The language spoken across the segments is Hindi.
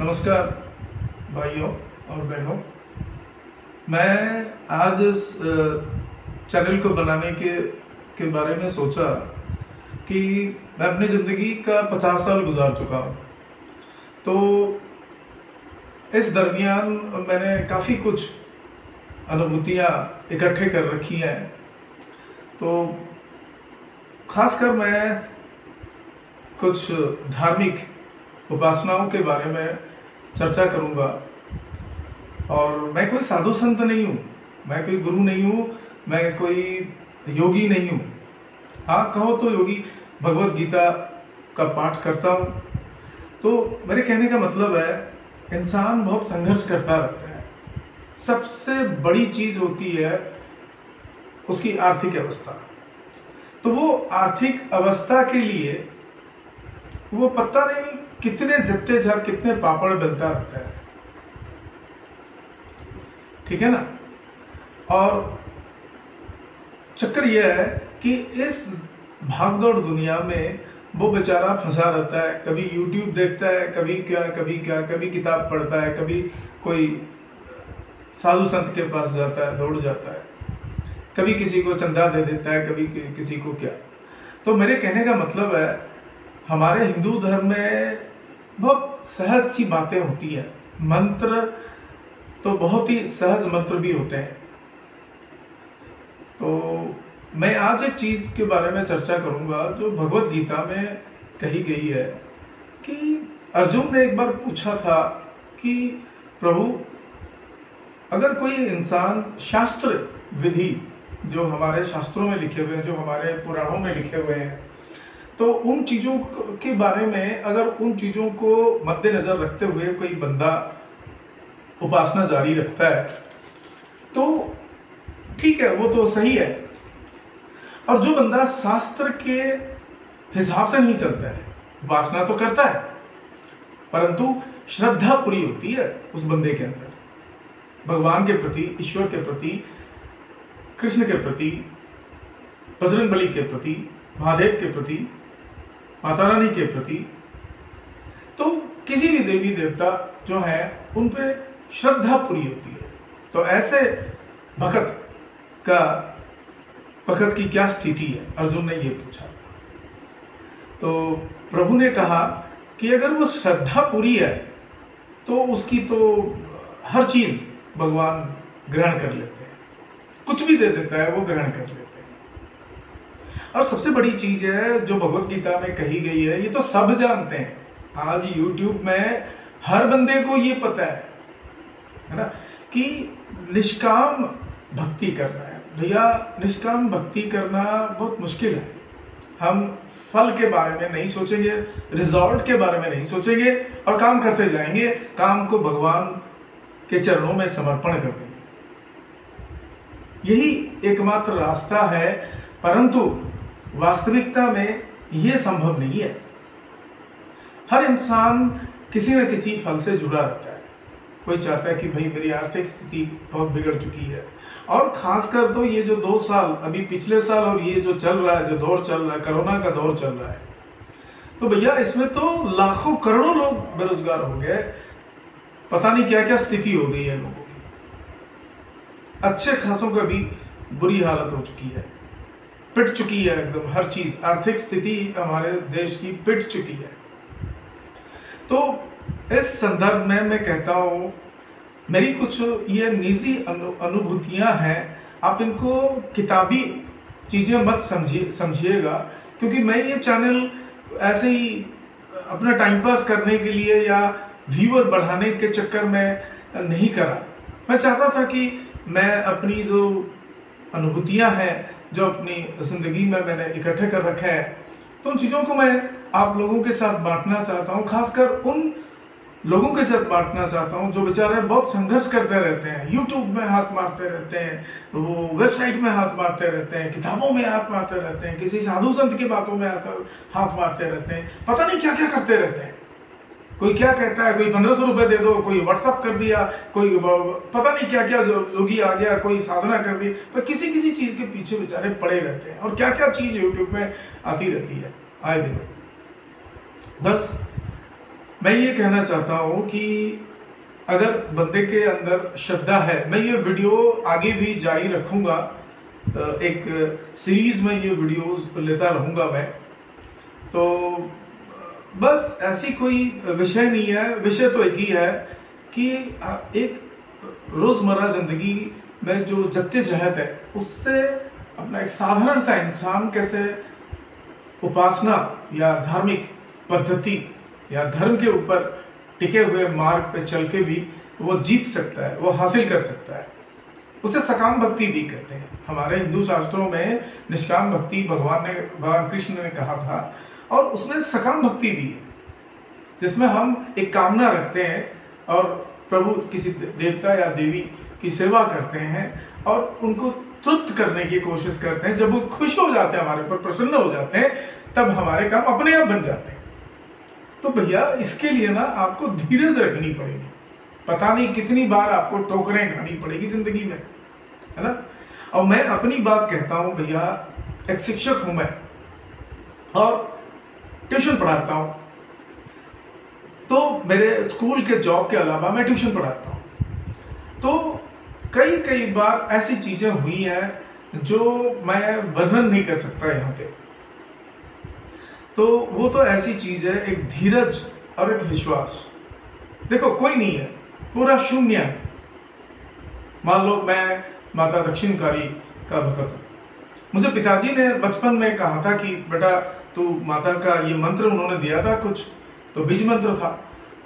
नमस्कार, भाइयों और बहनों। मैं आज इस चैनल को बनाने के के बारे में सोचा कि मैं अपनी ज़िंदगी का पचास साल गुजार चुका हूँ। तो इस दरमियान मैंने काफ़ी कुछ अनुभूतियाँ इकट्ठे कर रखी हैं। तो खासकर मैं कुछ धार्मिक उपासनाओं के बारे में चर्चा करूँगा। और मैं कोई साधु संत नहीं हूँ, मैं कोई गुरु नहीं हूँ, मैं कोई योगी नहीं हूँ। हाँ कहो तो योगी, भगवत गीता का पाठ करता हूँ। तो मेरे कहने का मतलब है, इंसान बहुत संघर्ष करता रहता है। सबसे बड़ी चीज़ होती है उसकी आर्थिक अवस्था। तो वो आर्थिक अवस्था के लिए वो पता नहीं कितने जत्ते झर कितने पापड़ बेलता रहता है। ठीक है ना? और चक्कर यह है कि इस भागदौड़ दुनिया में वो बेचारा फंसा रहता है। कभी YouTube देखता है, कभी क्या कभी क्या, कभी किताब पढ़ता है, कभी कोई साधु संत के पास जाता है, दौड़ जाता है। कभी किसी को चंदा दे देता है, कभी किसी को क्या। तो मेरे कहने का मतलब है हमारे हिंदू धर्म में बहुत सहज सी बातें होती है। मंत्र तो बहुत ही सहज मंत्र भी होते हैं। तो मैं आज एक चीज़ के बारे में चर्चा करूँगा, जो भगवत गीता में कही गई है कि अर्जुन ने एक बार पूछा था कि, प्रभु, अगर कोई इंसान शास्त्र विधि, जो हमारे शास्त्रों में लिखे हुए हैं, जो हमारे पुराणों में लिखे हुए हैं तो उन चीज़ों के बारे में अगर उन चीज़ों को मद्देनजर रखते हुए कोई बंदा उपासना जारी रखता है तो ठीक है, वो तो सही है। और जो बंदा शास्त्र के हिसाब से नहीं चलता है, उपासना तो करता है, परंतु श्रद्धा पूरी होती है उस बंदे के अंदर। भगवान के प्रति, ईश्वर के प्रति, कृष्ण के प्रति बजरंग बली के प्रति, महादेव के प्रति माता रानी के प्रति। तो किसी भी देवी देवता जो है, उन पे श्रद्धा पूरी होती है। तो ऐसे भगत का, भगत की क्या स्थिति है? अर्जुन ने ये पूछा। तो प्रभु ने कहा कि अगर वो श्रद्धा पूरी है तो उसकी तो हर चीज़ भगवान ग्रहण कर लेते हैं। कुछ भी दे देता है, वो ग्रहण कर लेते हैं। और सबसे बड़ी चीज़ है, जो भगवत गीता में कही गई है, ये तो सब जानते हैं। आज यूट्यूब में हर बंदे को ये पता है है ना, कि निष्काम भक्ति करना है। भैया, निष्काम भक्ति करना बहुत मुश्किल है। हम फल के बारे में नहीं सोचेंगे रिज़ल्ट के बारे में नहीं सोचेंगे, और काम करते जाएँगे, काम को भगवान के चरणों में समर्पण कर देंगे। यही एकमात्र रास्ता है, परंतु वास्तविकता में यह संभव नहीं है। हर इंसान किसी न किसी फल से जुड़ा रहता है। कोई चाहता है कि भाई मेरी आर्थिक स्थिति बहुत बिगड़ चुकी है। और खासकर तो ये जो दो साल, अभी पिछले साल और ये जो चल रहा है, जो दौर चल रहा है, कोरोना का दौर चल रहा है। तो भैया, इसमें तो लाखों करोड़ों लोग बेरोजगार हो गए। पता नहीं क्या क्या स्थिति हो गई है लोगों की। अच्छे खासों का भी बुरी हालत हो चुकी है। पिट चुकी है एकदम हर चीज़ आर्थिक स्थिति हमारे देश की पिट चुकी है। तो इस संदर्भ में मैं कहता हूँ मेरी कुछ ये निजी अनु, अनुभूतियाँ हैं आप इनको किताबी चीज़ें मत समझिए समझिएगा क्योंकि मैं ये चैनल ऐसे ही अपना टाइम पास करने के लिए या व्यूअर बढ़ाने के चक्कर में नहीं करा। मैं चाहता था कि मैं अपनी जो अनुभूतियाँ हैं जो अपनी ज़िंदगी में मैंने इकट्ठे कर रखे हैं तो उन चीज़ों को मैं आप लोगों के साथ बांटना चाहता हूँ, खासकर उन लोगों के साथ बांटना चाहता हूँ, जो बेचारे बहुत संघर्ष करते रहते हैं यूट्यूब में हाथ मारते रहते हैं, वो वेबसाइट में हाथ मारते रहते हैं, किताबों में हाथ मारते रहते हैं, किसी साधु संत की बातों में हाथ मारते रहते हैं, पता नहीं क्या क्या करते रहते हैं। कोई क्या कहता है, कोई पंद्रह सौ रुपए दे दो, कोई व्हाट्सअप कर दिया, कोई पता नहीं क्या क्या योगी आ गया, कोई साधना कर दी, पर किसी किसी चीज़ के पीछे बेचारे पड़े रहते हैं और क्या क्या चीज़ यूट्यूब में आती रहती है। आए दिन बस, मैं ये कहना चाहता हूँ कि अगर बंदे के अंदर श्रद्धा है, मैं ये वीडियो आगे भी जारी रखूँगा। एक सीरीज़ में ये वीडियोस लेता रहूँगा मैं। तो बस ऐसी कोई विषय नहीं है, विषय तो एक ही है कि एक रोज़मर्रा ज़िंदगी में जो जद्दोजहद है, उससे अपना एक साधारण सा इंसान कैसे उपासना या धार्मिक पद्धति या धर्म के ऊपर टिके हुए मार्ग पे चल के भी वो जीत सकता है, वो हासिल कर सकता है। उसे सकाम भक्ति भी कहते हैं। हमारे हिंदू शास्त्रों में निष्काम भक्ति भगवान ने, भगवान कृष्ण ने कहा था और उसमें सकाम भक्ति भी है, जिसमें हम एक कामना रखते हैं और प्रभु किसी देवता या देवी की सेवा करते हैं और उनको तृप्त करने की कोशिश करते हैं। जब वो खुश हो जाते हैं हमारे ऊपर, प्रसन्न हो जाते हैं, तब हमारे काम अपने आप बन जाते हैं। तो भैया, इसके लिए ना आपको धीरज रखनी पड़ेगी। पता नहीं कितनी बार आपको टोकरें खानी पड़ेगी ज़िंदगी में, है ना? और मैं अपनी बात कहता हूँ भैया, एक शिक्षक हूँ मैं, और ट्यूशन पढ़ाता हूँ। तो मेरे स्कूल के जॉब के अलावा मैं ट्यूशन पढ़ाता हूँ। तो कई कई बार ऐसी चीज़ें हुई हैं जो मैं वर्णन नहीं कर सकता यहाँ पे। तो वो तो ऐसी चीज़ है, एक धीरज और एक विश्वास। देखो, कोई नहीं है, पूरा शून्य है। मान लो मैं माता दक्षिणकारी का भक्त मुझे पिताजी ने बचपन में कहा था कि, बेटा तू माता का ये मंत्र उन्होंने दिया था कुछ तो बीज मंत्र था।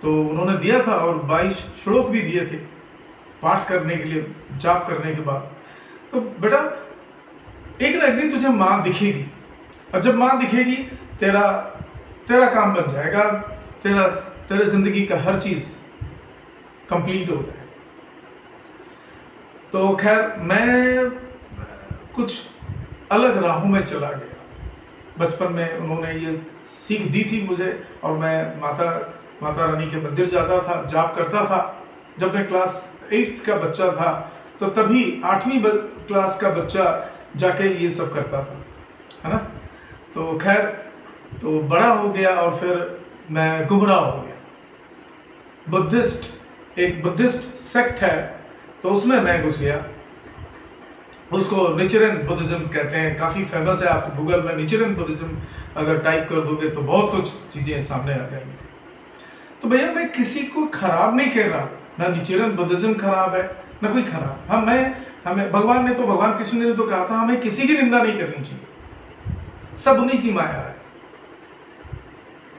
तो उन्होंने दिया था और बाईस श्लोक भी दिए थे पाठ करने के लिए, जाप करने के बाद। तो बेटा, एक ना एक दिन तुझे माँ दिखेगी, और जब माँ दिखेगी, तेरा तेरा काम बन जाएगा, तेरा, तेरे ज़िंदगी का हर चीज़ कंप्लीट हो जाएगा। तो खैर, मैं कुछ अलग राहों में चला गया। बचपन में उन्होंने ये सीख दी थी मुझे और मैं माता माता रानी के मंदिर जाता था, जाप करता था। जब मैं क्लास एट्थ का बच्चा था तो तभी आठवीं क्लास का बच्चा जाके ये सब करता था, है ना? तो खैर तो बड़ा हो गया और फिर मैं गुमराह हो गया। बुद्धिस्ट, एक बुद्धिस्ट सेक्ट है तो उसमें मैं घुस गया। उसको निचरन बुद्धिज्म कहते हैं। काफ़ी फ़ेमस है, आप गूगल में निचरन बुद्धिज्म अगर टाइप कर दोगे तो बहुत कुछ चीज़ें सामने आ जाएँगी। तो भैया, मैं किसी को खराब नहीं कह रहा। ना निचरन बुद्धिज्म खराब है, ना कोई खराब। हम मैं, हमें, भगवान ने तो भगवान कृष्ण ने तो कहा था, हमें किसी की निंदा नहीं करनी चाहिए। सब उन्हीं की माया है।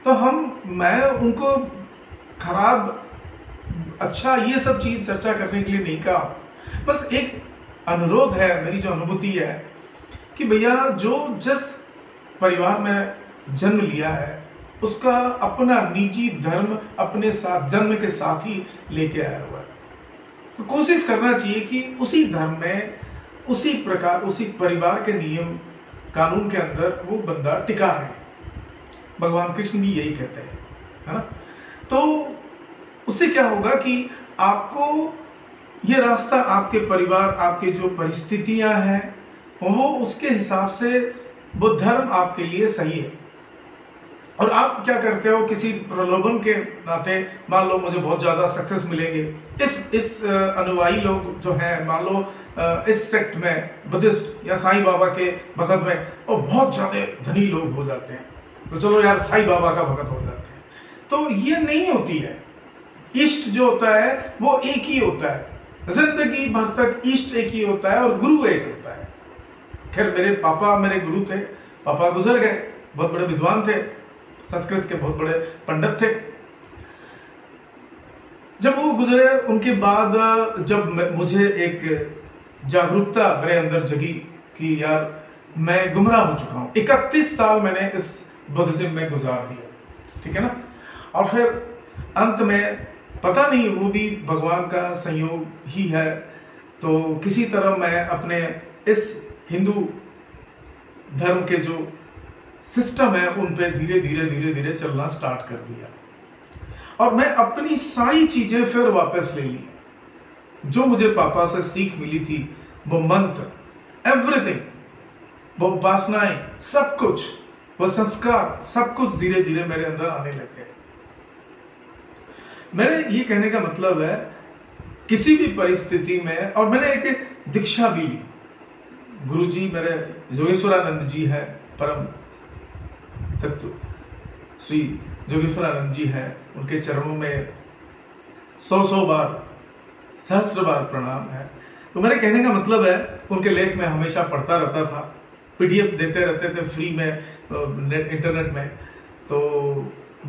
तो हम, मैं उनको खराब अच्छा ये सब चीज़ चर्चा करने के लिए नहीं कहा। बस एक अनुरोध है, मेरी जो अनुभूति है, कि भैया जो जिस परिवार में जन्म लिया है, उसका अपना निजी धर्म अपने साथ, जन्म के साथ ही लेके आया हुआ है। तो कोशिश करना चाहिए कि उसी धर्म में, उसी प्रकार, उसी परिवार के नियम, कानून के अंदर वो बंदा टिका रहे। भगवान कृष्ण भी यही कहते हैं, है ना? तो उससे क्या होगा कि आपको ये रास्ता आपके परिवार, आपके जो परिस्थितियाँ हैं, वो उसके हिसाब से वो धर्म आपके लिए सही है। और आप क्या करते हो? किसी प्रलोभन के नाते मान लो मुझे बहुत ज़्यादा सक्सेस मिलेंगे। इस इस अनुयायी लोग जो हैं, मान लो इस सेक्ट में बुद्धिस्ट या साईं बाबा के भगत में, वो बहुत ज़्यादा धनी लोग हो जाते हैं। तो चलो यार, साईं बाबा का भगत हो जाते हैं। तो ये नहीं होती है। इष्ट जो होता है, वो एक ही होता है। ज़िंदगी भर तक इष्ट एक ही होता है और गुरु एक होता है। खैर, मेरे पापा मेरे गुरु थे, पापा गुजर गए, बहुत बड़े विद्वान थे, संस्कृत के बहुत बड़े पंडित थे। जब वो गुजरे, उनके बाद जब मुझे एक जागरूकता मेरे अंदर जगी कि यार, मैं गुमराह हो चुका हूँ। इकतीस साल मैंने इस बुद्धिज्म में गुजार दिया, ठीक है ना? और फिर अंत में पता नहीं, वो भी भगवान का संयोग ही है। तो किसी तरह मैं अपने इस हिंदू धर्म के जो सिस्टम है, उन पे धीरे धीरे धीरे धीरे चलना स्टार्ट कर दिया। और मैं अपनी सारी चीज़ें फिर वापस ले ली। जो मुझे पापा से सीख मिली थी, वो मंत्र एवरीथिंग वो उपासनाएँ, सब कुछ वह संस्कार, सब कुछ धीरे धीरे मेरे अंदर आने लग गए। मेरे ये कहने का मतलब है, किसी भी परिस्थिति में, और मैंने एक दीक्षा भी ली। गुरु जी मेरे जोगेश्वरानंद जी है, परम तत्व। श्री जोगेश्वरानंद जी हैं, उनके चरणों में सौ सौ बार, सहस्त्र बार प्रणाम है। तो मेरे कहने का मतलब है, उनके लेख में हमेशा पढ़ता रहता था पीडीएफ देते रहते थे फ्री में इंटरनेट में। तो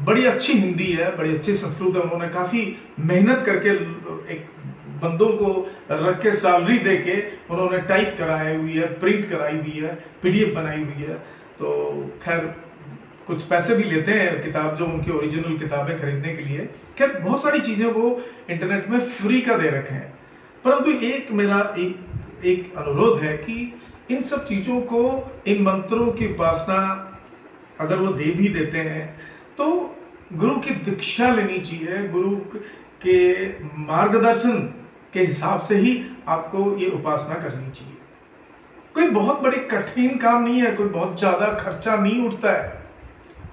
बड़ी अच्छी हिंदी है, बड़ी अच्छी संस्कृत है। उन्होंने काफ़ी मेहनत करके, एक बंदों को रख के सैलरी दे के उन्होंने टाइप कराई हुई है प्रिंट कराई हुई है पीडीएफ बनाई हुई है। तो खैर, कुछ पैसे भी लेते हैं किताब जो उनकी ओरिजिनल किताबें खरीदने के लिए। खैर, बहुत सारी चीज़ें वो इंटरनेट में फ्री का दे रखे हैं। परंतु एक मेरा एक एक अनुरोध है कि इन सब चीज़ों को, इन मंत्रों की उपासना अगर वो दे भी देते हैं तो गुरु की दीक्षा लेनी चाहिए, गुरु के मार्गदर्शन के हिसाब से ही आपको ये उपासना करनी चाहिए। कोई बहुत बड़ी कठिन काम नहीं है, कोई बहुत ज़्यादा खर्चा नहीं उठता है।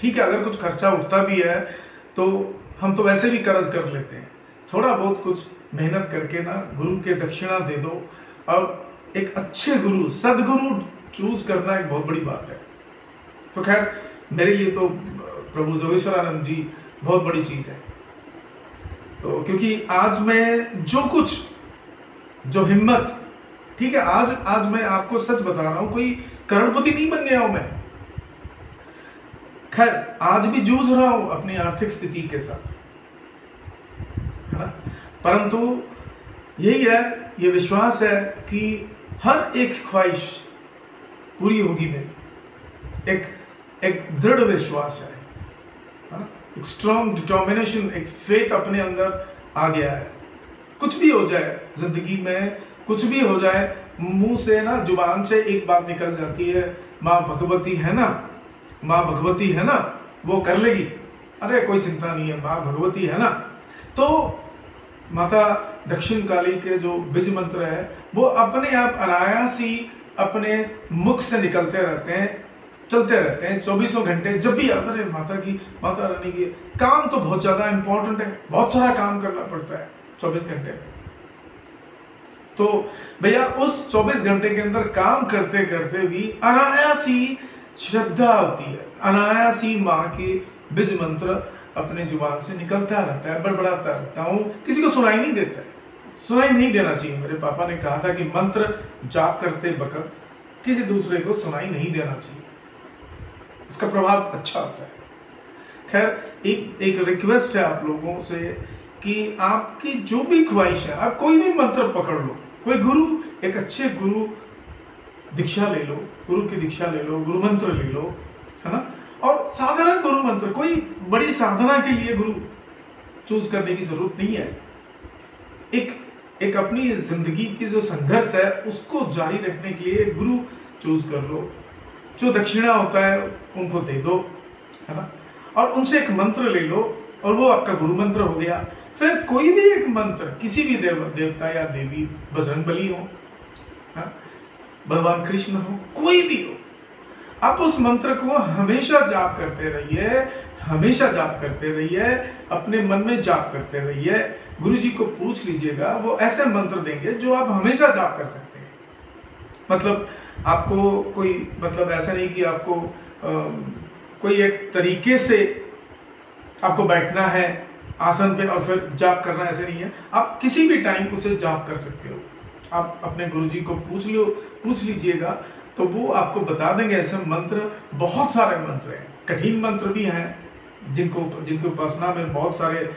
ठीक है, अगर कुछ खर्चा उठता भी है तो हम तो वैसे भी कर्ज कर लेते हैं। थोड़ा बहुत कुछ मेहनत करके ना गुरु के दक्षिणा दे दो। और एक अच्छे गुरु, सदगुरु चूज़ करना एक बहुत बड़ी बात है। तो खैर, मेरे लिए तो प्रभु जोगेश्वरानंद जी, बहुत बड़ी चीज़ है। तो क्योंकि आज मैं जो कुछ, जो हिम्मत, ठीक है, आज आज मैं आपको सच बता रहा हूँ, कोई करोड़पति नहीं बन गया हूँ मैं। खैर, आज भी जूझ रहा हूँ अपनी आर्थिक स्थिति के साथ, है ना? परंतु यही है, ये विश्वास है कि हर एक ख्वाहिश पूरी होगी मेरी। एक एक दृढ़ विश्वास है। एक स्ट्रॉन्ग डिटर्मिनेशन एक फेथ अपने अंदर आ गया है। कुछ भी हो जाए, ज़िंदगी में कुछ भी हो जाए, मुँह से ना, ज़ुबान से एक बात निकल जाती है, माँ भगवती है ना? माँ भगवती है ना? वो कर लेगी। अरे, कोई चिंता नहीं है, माँ भगवती है ना? तो माता दक्षिण काली के जो बीज मंत्र है, वो अपने आप अनायास ही अपने मुख से निकलते रहते हैं। चलते रहते हैं, चौबीसों घंटे जब भी अरे माता की, माता रानी की। काम तो बहुत ज़्यादा इंपॉर्टेंट है, बहुत सारा काम करना पड़ता है चौबीस घंटे में। तो भैया, उस 24 घंटे के अंदर काम करते करते भी अनायासी श्रद्धा होती है। अनायासी माँ के बीज मंत्र अपने ज़ुबान से निकलता रहता है, बड़बड़ाता रहता हूँ। किसी को सुनाई नहीं देता है। सुनाई नहीं देना चाहिए। मेरे पापा ने कहा था कि मंत्र जाप करते वक्त किसी दूसरे को सुनाई नहीं देना चाहिए। उसका प्रभाव अच्छा होता है। खैर, एक एक रिक्वेस्ट है आप लोगों से कि आपकी जो भी ख्वाहिश है, आप कोई भी मंत्र पकड़ लो। कोई गुरु, एक अच्छे गुरु दीक्षा ले लो, गुरु की दीक्षा ले लो, गुरु मंत्र ले लो, है ना? और साधारण गुरु मंत्र, कोई बड़ी साधना के लिए गुरु चूज़ करने की ज़रूरत नहीं है। एक एक अपनी ज़िंदगी की जो संघर्ष है, उसको जारी रखने के लिए गुरु चूज़ कर लो। जो दक्षिणा होता है, उनको दे दो, है ना? और उनसे एक मंत्र ले लो, और वो आपका गुरु मंत्र हो गया। फिर कोई भी एक मंत्र, किसी भी देव, देवता या देवी बजरंग बली हो? भगवान कृष्ण हो, कोई भी हो, आप उस मंत्र को हमेशा जाप करते रहिए, हमेशा जाप करते रहिए, अपने मन में जाप करते रहिए। गुरु जी को पूछ लीजिएगा, वो ऐसे मंत्र देंगे जो आप हमेशा जाप कर सकते हैं। मतलब आपको कोई मतलब ऐसा नहीं कि आपको आ, कोई एक तरीके से आपको बैठना है आसन पे और फिर जाप करना ऐसे नहीं है। आप किसी भी टाइम उसे जाप कर सकते हो। आप अपने गुरु जी को पूछ लो पूछ लीजिएगा तो वो आपको बता देंगे ऐसे मंत्र बहुत सारे मंत्र हैं। कठिन मंत्र भी हैं जिनको जिनकी उपासना में बहुत सारे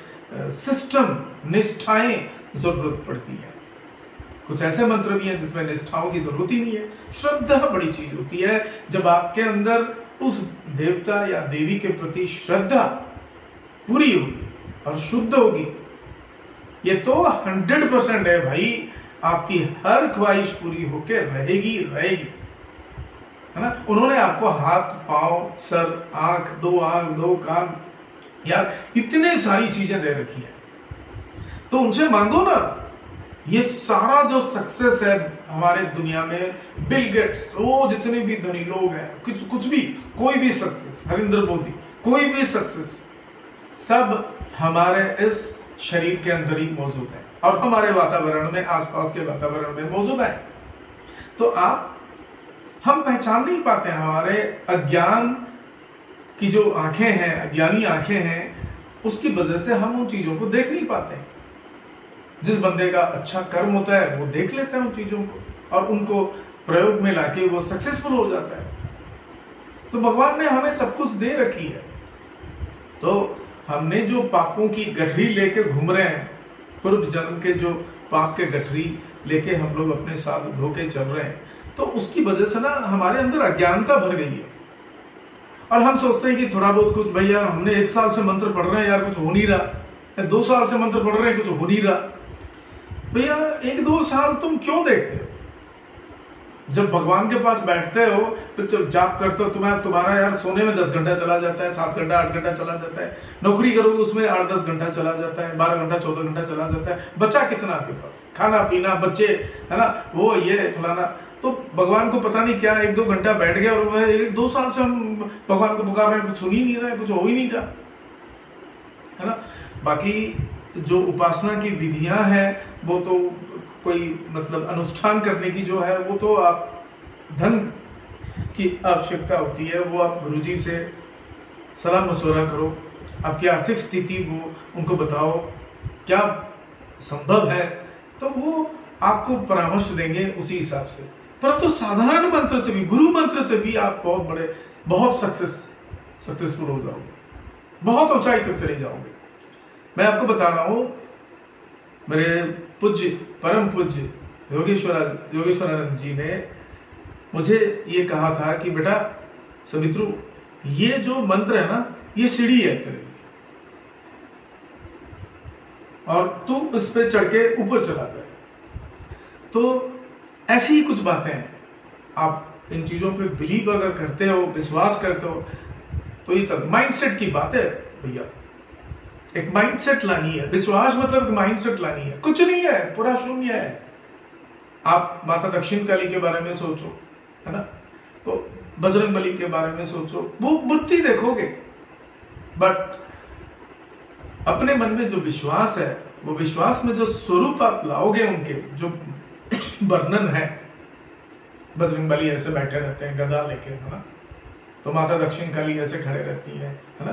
सिस्टम निष्ठाएँ ज़रूरत पड़ती है। कुछ ऐसे मंत्र भी हैं जिसमें निष्ठाओं की ज़रूरत ही नहीं है। श्रद्धा बड़ी चीज़ होती है। जब आपके अंदर उस देवता या देवी के प्रति श्रद्धा पूरी होगी और शुद्ध होगी, ये तो हंड्रेड परसेंट है भाई। आपकी हर ख्वाहिश पूरी होकर रहेगी रहेगी। है ना? उन्होंने आपको हाथ, पाँव, सर, आँख, दो आँख, दो कान, यार, इतने सारी चीज़ें दे रखी है। तो उनसे मांगो ना। ये सारा जो सक्सेस है हमारे दुनिया में बिल गेट्स वो जितने भी धनी लोग हैं, कुछ कुछ भी, कोई भी सक्सेस नरेंद्र मोदी, कोई भी सक्सेस सब हमारे इस शरीर के अंदर ही मौजूद है। और हमारे वातावरण में, आसपास के वातावरण में मौजूद है। तो आप, हम पहचान नहीं पाते हमारे अज्ञान की जो आँखें हैं, अज्ञानी आँखें हैं, उसकी वजह से हम उन चीज़ों को देख नहीं पाते हैं। जिस बंदे का अच्छा कर्म होता है, वो देख लेता है उन चीज़ों को और उनको प्रयोग में लाके वो सक्सेसफुल हो जाता है। तो भगवान ने हमें सब कुछ दे रखी है। तो हमने जो पापों की गठरी लेके घूम रहे हैं, पूर्व जन्म के जो पाप के गठरी लेके हम लोग अपने साथ ढोके चल रहे हैं तो उसकी वजह से ना हमारे अंदर अज्ञानता भर गई है। और हम सोचते हैं कि थोड़ा बहुत कुछ भैया हमने एक साल से मंत्र पढ़ रहे हैं, यार, कुछ हो नहीं रहा। दो साल से मंत्र पढ़ रहे हैं, कुछ हो नहीं रहा। भैया, एक दो साल तुम क्यों देखते हो? जब भगवान के पास बैठते हो तो जब जाप करते हो तुम्हारा तुम्हारा यार सोने में दस घंटा चला जाता है, सात घंटा, आठ घंटा चला जाता है, नौकरी करोगे, उसमें आठ दस घंटा चला जाता है, बारह घंटा, चौदह घंटा चला जाता है। बचा कितना आपके पास? खाना, पीना, बच्चे, है ना? वो, ये, फलाना। तो भगवान को पता नहीं क्या, एक दो घंटा बैठ गया और वह एक दो साल से हम भगवान को पुकार रहे हैं, कुछ सुन ही नहीं रहे कुछ हो ही नहीं रहा। है ना? बाकी जो उपासना की विधियाँ हैं, वो तो कोई मतलब अनुष्ठान करने की जो है, वो तो आप धन की आवश्यकता होती है, वो आप गुरुजी से सलाह मशवरा करो। आपकी आर्थिक स्थिति वो, उनको बताओ, क्या संभव है? तो वो आपको परामर्श देंगे उसी हिसाब से। परंतु तो साधारण मंत्र से भी, गुरु मंत्र से भी आप बहुत बड़े, बहुत सक्सेस सक्सेसफुल हो जाओगे। बहुत ऊंचाई तक चले जाओगे। मैं आपको बता रहा हूँ, मेरे पूज्य, परम पूज्य योगेश्वर, योगेश्वरानंद जी ने मुझे ये कहा था कि बेटा सवित्रु ये जो मंत्र है ना, ये सीढ़ी है तेरे और तू इस पे चढ़ के ऊपर चला जाए। तो ऐसी कुछ बातें हैं। आप इन चीज़ों पे बिलीव अगर करते हो, विश्वास करते हो तो ये तक माइंडसेट की बात है, भैया। एक माइंडसेट लानी है। विश्वास मतलब माइंडसेट लानी है। कुछ नहीं है, पूरा शून्य है। आप माता दक्षिण काली के बारे में सोचो, है ना? तो बजरंग बली के बारे में सोचो। वो मूर्ति देखोगे। बट अपने मन में जो विश्वास है, वो विश्वास में जो स्वरूप आप लाओगे उनके, जो वर्णन है, बजरंग बली ऐसे बैठे रहते हैं, गदा लेके, है ना? तो माता दक्षिण काली ऐसे खड़े रहती है है ना?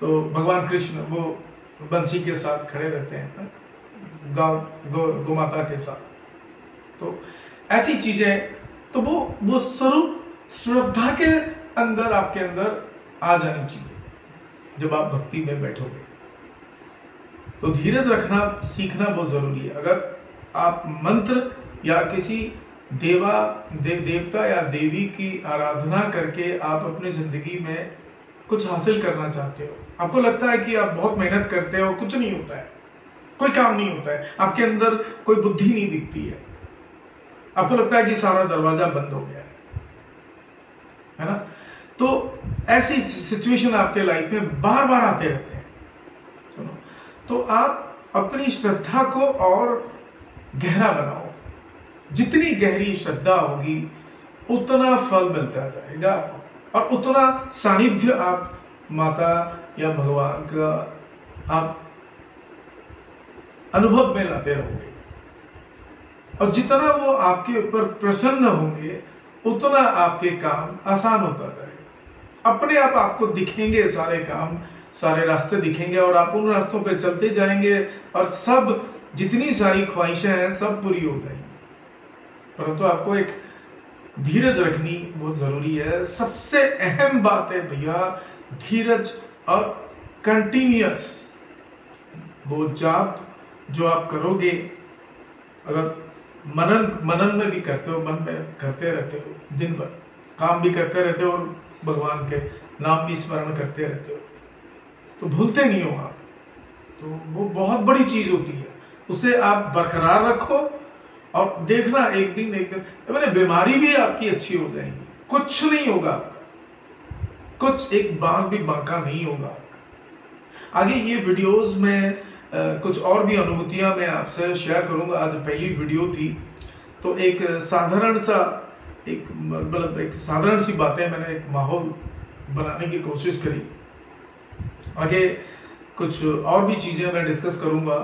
तो भगवान कृष्ण, वो बंशी के साथ खड़े रहते हैं गाँव, गो, गोमाता के साथ। तो ऐसी चीज़ें तो वो वो स्वरूप श्रद्धा के अंदर, आपके अंदर आ जानी चाहिए, जब आप भक्ति में बैठोगे। तो धीरज रखना, सीखना बहुत ज़रूरी है। अगर आप मंत्र या किसी देवा देव देवता या देवी की आराधना करके आप अपनी ज़िंदगी में कुछ हासिल करना चाहते हो आपको लगता है कि आप बहुत मेहनत करते हो कुछ नहीं होता है? कोई काम नहीं होता है। आपके अंदर कोई बुद्धि नहीं दिखती है। आपको लगता है कि सारा दरवाज़ा बंद हो गया है। है ना? तो ऐसी सिचुएशन आपके लाइफ में बार बार आते रहते हैं। सुनो तो आप अपनी श्रद्धा को और गहरा बनाओ। जितनी गहरी श्रद्धा होगी, उतना फल मिलता जाएगा आपको। और उतना सानिध्य आप माता या भगवान का आप अनुभव में लाते रहोगे। और जितना वो आपके ऊपर प्रसन्न होंगे, उतना आपके काम आसान होता जाएगा। अपने आप आपको दिखेंगे सारे काम, सारे रास्ते दिखेंगे और आप उन रास्तों पर चलते जाएँगे और सब जितनी सारी ख्वाहिशें हैं, सब पूरी हो जाएँगी। परंतु आपको एक धीरज रखनी बहुत ज़रूरी है। सबसे अहम बात है भैया, धीरज और कंटिन्यूस वो जाप जो आप करोगे, अगर मनन मनन में भी करते हो, मन में करते रहते हो, दिन भर काम भी करते रहते हो और भगवान के नाम भी स्मरण करते रहते हो तो भूलते नहीं हो आप। तो वो बहुत बड़ी चीज़ होती है। उसे आप बरकरार रखो और देखना एक दिन एक दिन, मैंने बीमारी भी आपकी अच्छी हो जाएगी। कुछ नहीं होगा। कुछ एक बार भी बांका नहीं होगा। आगे ये वीडियोस में कुछ और भी अनुभूतियाँ मैं आपसे शेयर करूँगा। आज पहली वीडियो थी। तो एक साधारण सा, एक मतलब एक साधारण सी बातें मैंने एक माहौल बनाने की कोशिश करी। आगे कुछ और भी चीज़ें मैं डिस्कस करूँगा।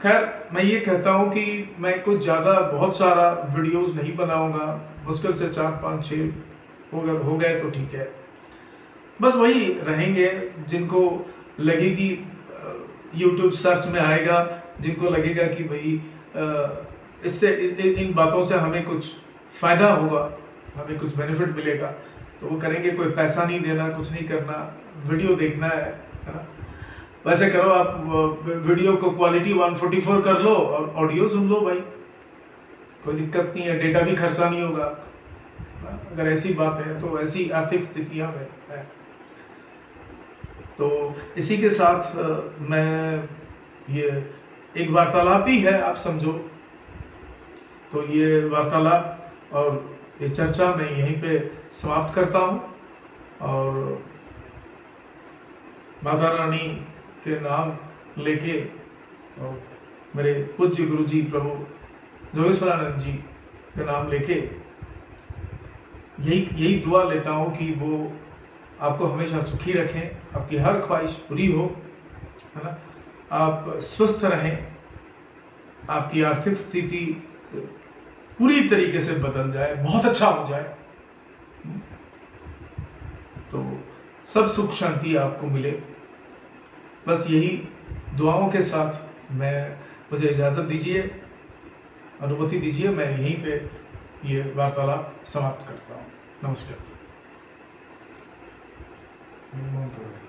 खैर, मैं ये कहता हूँ कि मैं कुछ ज़्यादा बहुत सारा वीडियोस नहीं बनाऊँगा। मुश्किल से चार, पाँच छः हो गए हो गए तो ठीक है। बस वही रहेंगे जिनको लगेगी यूट्यूब सर्च में आएगा जिनको लगेगा कि भाई इससे इस, इन बातों से हमें कुछ फ़ायदा होगा हमें कुछ बेनिफिट मिलेगा तो वो करेंगे कोई पैसा नहीं देना कुछ नहीं करना वीडियो देखना है ना? वैसे करो आप वीडियो को क्वालिटी 144 कर लो और ऑडियो सुन लो भाई। कोई दिक्कत नहीं है डेटा भी खर्चा नहीं होगा। अगर ऐसी बात है तो ऐसी आर्थिक स्थितियाँ में है। तो इसी के साथ मैं ये एक वार्तालाप ही है, आप समझो। तो ये वार्तालाप और ये चर्चा मैं यहीं पे समाप्त करता हूँ। और माता रानी के नाम लेके और मेरे पूज्य गुरु जी प्रभु जोगेश्वरानंद जी के नाम लेके यही यही दुआ लेता हूँ कि वो आपको हमेशा सुखी रखें, आपकी हर ख्वाहिश पूरी हो, है ना? आप स्वस्थ रहें, आपकी आर्थिक स्थिति पूरी तरीके से बदल जाए, बहुत अच्छा हो जाए। तो सब सुख शांति आपको मिले। बस यही दुआओं के साथ मैं, मुझे इजाज़त दीजिए, अनुमति दीजिए, मैं यहीं पे ये वार्तालाप समाप्त करता हूँ। नमस्कार। 没那么多。